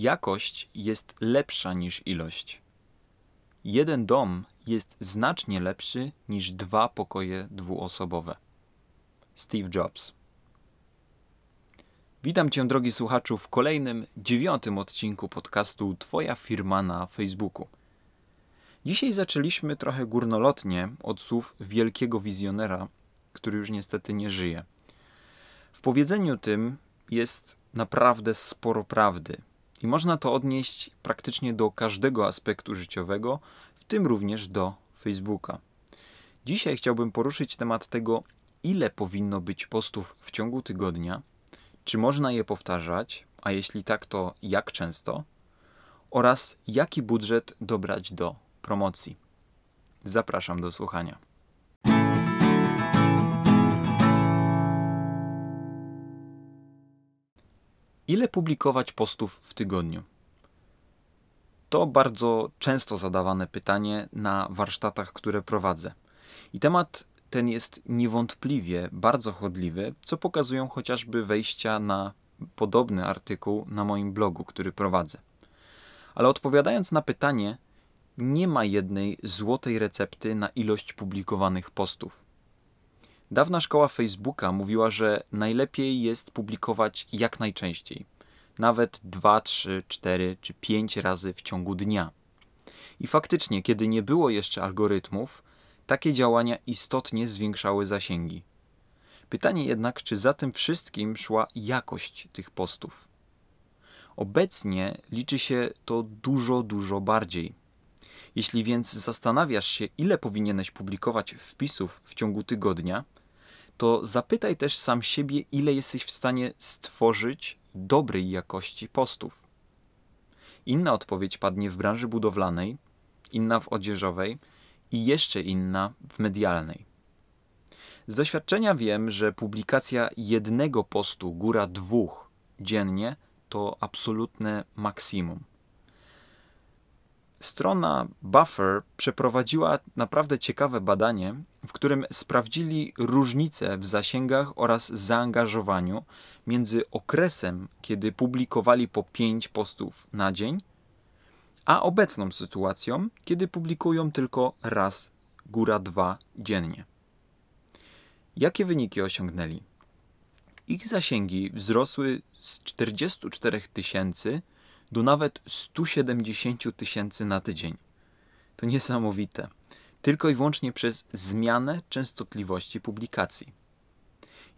Jakość jest lepsza niż ilość. Jeden dom jest znacznie lepszy niż dwa pokoje dwuosobowe. Steve Jobs. Witam Cię, drogi słuchaczu, w kolejnym, dziewiątym odcinku podcastu Twoja firma na Facebooku. Dzisiaj zaczęliśmy trochę górnolotnie od słów wielkiego wizjonera, który już niestety nie żyje. W powiedzeniu tym jest naprawdę sporo prawdy i można to odnieść praktycznie do każdego aspektu życiowego, w tym również do Facebooka. Dzisiaj chciałbym poruszyć temat tego, ile powinno być postów w ciągu tygodnia, czy można je powtarzać, a jeśli tak, to jak często, oraz jaki budżet dobrać do promocji. Zapraszam do słuchania. Ile publikować postów w tygodniu? To bardzo często zadawane pytanie na warsztatach, które prowadzę. I temat ten jest niewątpliwie bardzo chodliwy, co pokazują chociażby wejścia na podobny artykuł na moim blogu, który prowadzę. Ale odpowiadając na pytanie, nie ma jednej złotej recepty na ilość publikowanych postów. Dawna szkoła Facebooka mówiła, że najlepiej jest publikować jak najczęściej, nawet 2, 3, 4 czy 5 razy w ciągu dnia. I faktycznie, kiedy nie było jeszcze algorytmów, takie działania istotnie zwiększały zasięgi. Pytanie jednak, czy za tym wszystkim szła jakość tych postów. Obecnie liczy się to dużo, dużo bardziej. Jeśli więc zastanawiasz się, ile powinieneś publikować wpisów w ciągu tygodnia, to zapytaj też sam siebie, ile jesteś w stanie stworzyć dobrej jakości postów. Inna odpowiedź padnie w branży budowlanej, inna w odzieżowej i jeszcze inna w medialnej. Z doświadczenia wiem, że publikacja jednego postu, góra dwóch dziennie to absolutne maksimum. Strona Buffer przeprowadziła naprawdę ciekawe badanie, w którym sprawdzili różnice w zasięgach oraz zaangażowaniu między okresem, kiedy publikowali po 5 postów na dzień, a obecną sytuacją, kiedy publikują tylko raz, góra dwa dziennie. Jakie wyniki osiągnęli? Ich zasięgi wzrosły z 44 tysięcy do nawet 170 tysięcy na tydzień. To niesamowite. Tylko i wyłącznie przez zmianę częstotliwości publikacji.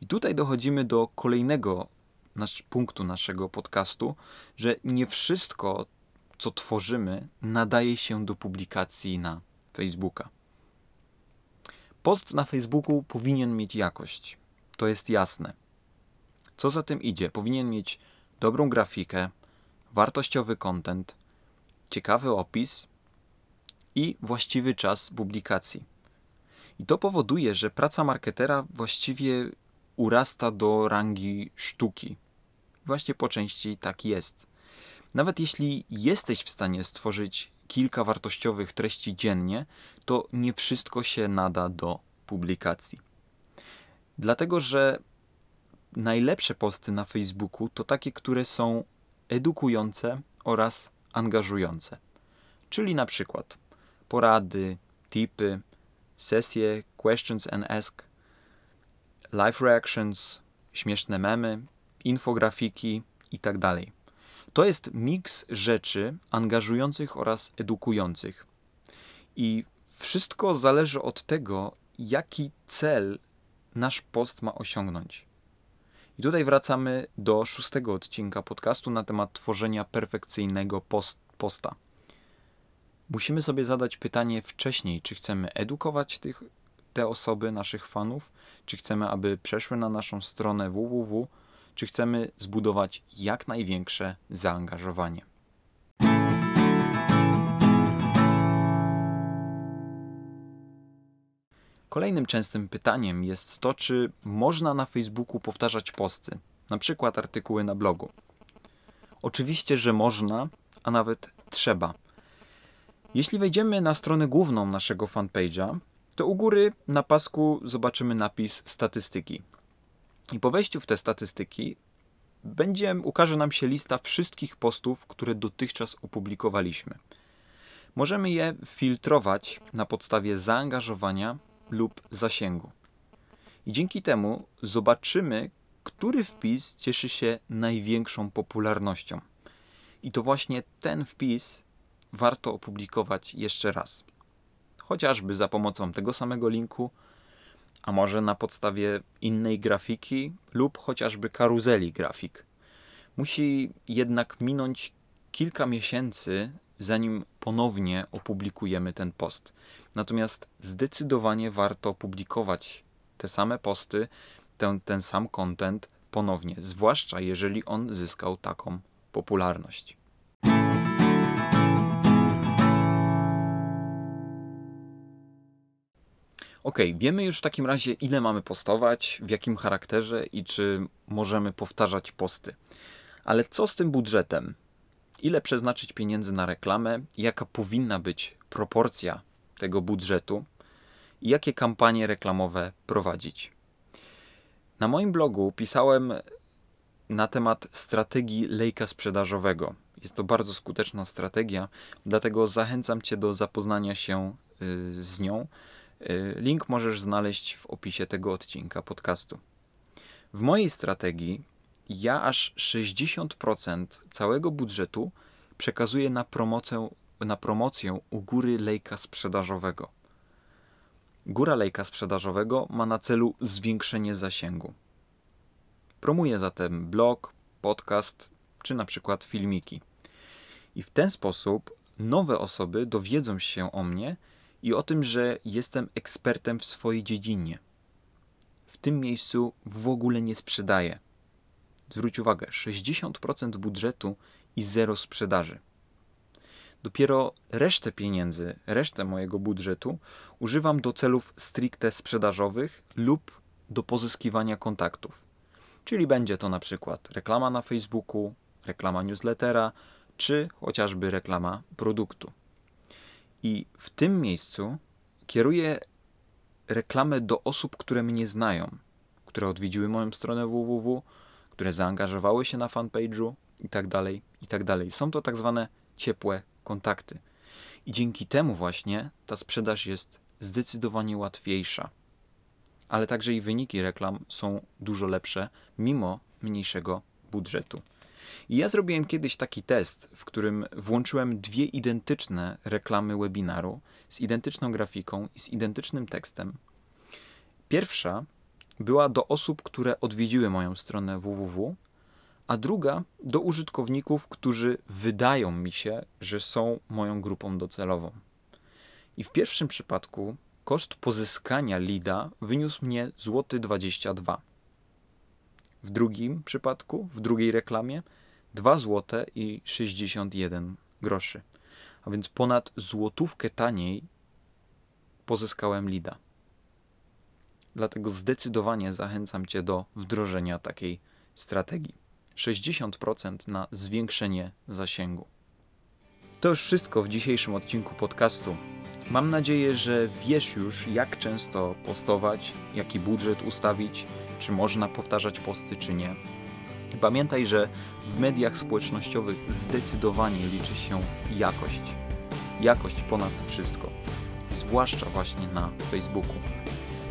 I tutaj dochodzimy do kolejnego nasz, punktu naszego podcastu, że nie wszystko, co tworzymy, nadaje się do publikacji na Facebooka. Post na Facebooku powinien mieć jakość. To jest jasne. Co za tym idzie? Powinien mieć dobrą grafikę, wartościowy content, ciekawy opis i właściwy czas publikacji. I to powoduje, że praca marketera właściwie urasta do rangi sztuki. Właśnie po części tak jest. Nawet jeśli jesteś w stanie stworzyć kilka wartościowych treści dziennie, to nie wszystko się nada do publikacji. Dlatego, że najlepsze posty na Facebooku to takie, które są edukujące oraz angażujące. Czyli na przykład porady, tipy, sesje questions and ask, live reactions, śmieszne memy, infografiki itd. Tak to jest miks rzeczy angażujących oraz edukujących. I wszystko zależy od tego, jaki cel nasz post ma osiągnąć. I tutaj wracamy do szóstego odcinka podcastu na temat tworzenia perfekcyjnego post, posta. Musimy sobie zadać pytanie wcześniej, czy chcemy edukować tych, te osoby, naszych fanów, czy chcemy, aby przeszły na naszą stronę www, czy chcemy zbudować jak największe zaangażowanie. Kolejnym częstym pytaniem jest to, czy można na Facebooku powtarzać posty, na przykład artykuły na blogu. Oczywiście, że można, a nawet trzeba. Jeśli wejdziemy na stronę główną naszego fanpage'a, to u góry na pasku zobaczymy napis statystyki. I po wejściu w te statystyki będzie, ukaże nam się lista wszystkich postów, które dotychczas opublikowaliśmy. Możemy je filtrować na podstawie zaangażowania lub zasięgu. I dzięki temu zobaczymy, który wpis cieszy się największą popularnością. I to właśnie ten wpis warto opublikować jeszcze raz. Chociażby za pomocą tego samego linku, a może na podstawie innej grafiki lub chociażby karuzeli grafik. Musi jednak minąć kilka miesięcy, zanim ponownie opublikujemy ten post. Natomiast zdecydowanie warto publikować te same posty, ten, ten sam content ponownie, zwłaszcza jeżeli on zyskał taką popularność. Ok, wiemy już w takim razie, ile mamy postować, w jakim charakterze i czy możemy powtarzać posty. Ale co z tym budżetem? Ile przeznaczyć pieniędzy na reklamę? Jaka powinna być proporcja tego budżetu? I jakie kampanie reklamowe prowadzić? Na moim blogu pisałem na temat strategii lejka sprzedażowego. Jest to bardzo skuteczna strategia, dlatego zachęcam Cię do zapoznania się y, z nią. Y, link możesz znaleźć w opisie tego odcinka podcastu. W mojej strategii ja aż 60% całego budżetu przekazuję na promocję, na promocję u góry lejka sprzedażowego. Góra lejka sprzedażowego ma na celu zwiększenie zasięgu. Promuję zatem blog, podcast czy na przykład filmiki. I w ten sposób nowe osoby dowiedzą się o mnie i o tym, że jestem ekspertem w swojej dziedzinie. W tym miejscu w ogóle nie sprzedaję. Zwróć uwagę, 60% budżetu i zero sprzedaży. Dopiero resztę pieniędzy, resztę mojego budżetu używam do celów stricte sprzedażowych lub do pozyskiwania kontaktów. Czyli będzie to na przykład reklama na Facebooku, reklama newslettera, czy chociażby reklama produktu. I w tym miejscu kieruję reklamę do osób, które mnie znają, które odwiedziły moją stronę www, które zaangażowały się na fanpage'u itd., tak itd. Tak Są to tak zwane ciepłe kontakty. I dzięki temu właśnie ta sprzedaż jest zdecydowanie łatwiejsza. Ale także i wyniki reklam są dużo lepsze, mimo mniejszego budżetu. I ja zrobiłem kiedyś taki test, w którym włączyłem dwie identyczne reklamy webinaru z identyczną grafiką i z identycznym tekstem. Pierwsza była do osób, które odwiedziły moją stronę www, a druga do użytkowników, którzy wydają mi się, że są moją grupą docelową. I w pierwszym przypadku koszt pozyskania lida wyniósł mnie złoty 22. W drugim przypadku, w drugiej reklamie 2 zł i 61 groszy. A więc ponad złotówkę taniej pozyskałem lida. Dlatego zdecydowanie zachęcam Cię do wdrożenia takiej strategii. 60% na zwiększenie zasięgu. To już wszystko w dzisiejszym odcinku podcastu. Mam nadzieję, że wiesz już, jak często postować, jaki budżet ustawić, czy można powtarzać posty, czy nie. Pamiętaj, że w mediach społecznościowych zdecydowanie liczy się jakość. Jakość ponad wszystko, zwłaszcza właśnie na Facebooku.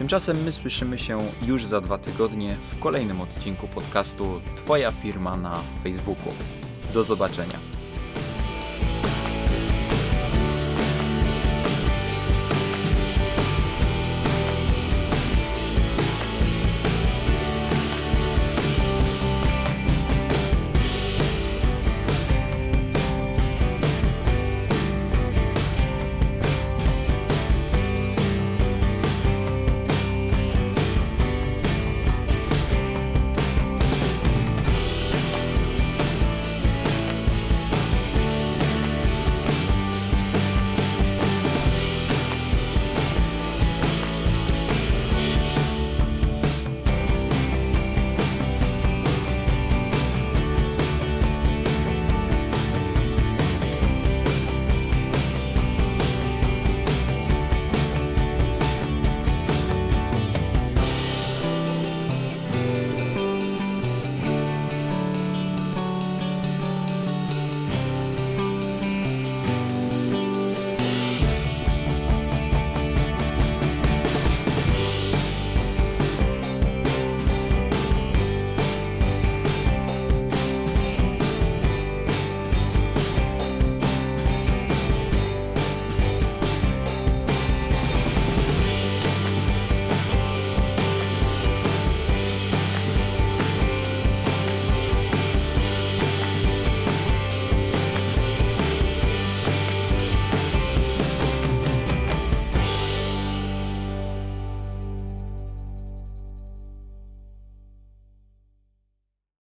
Tymczasem my słyszymy się już za dwa tygodnie w kolejnym odcinku podcastu Twoja firma na Facebooku. Do zobaczenia.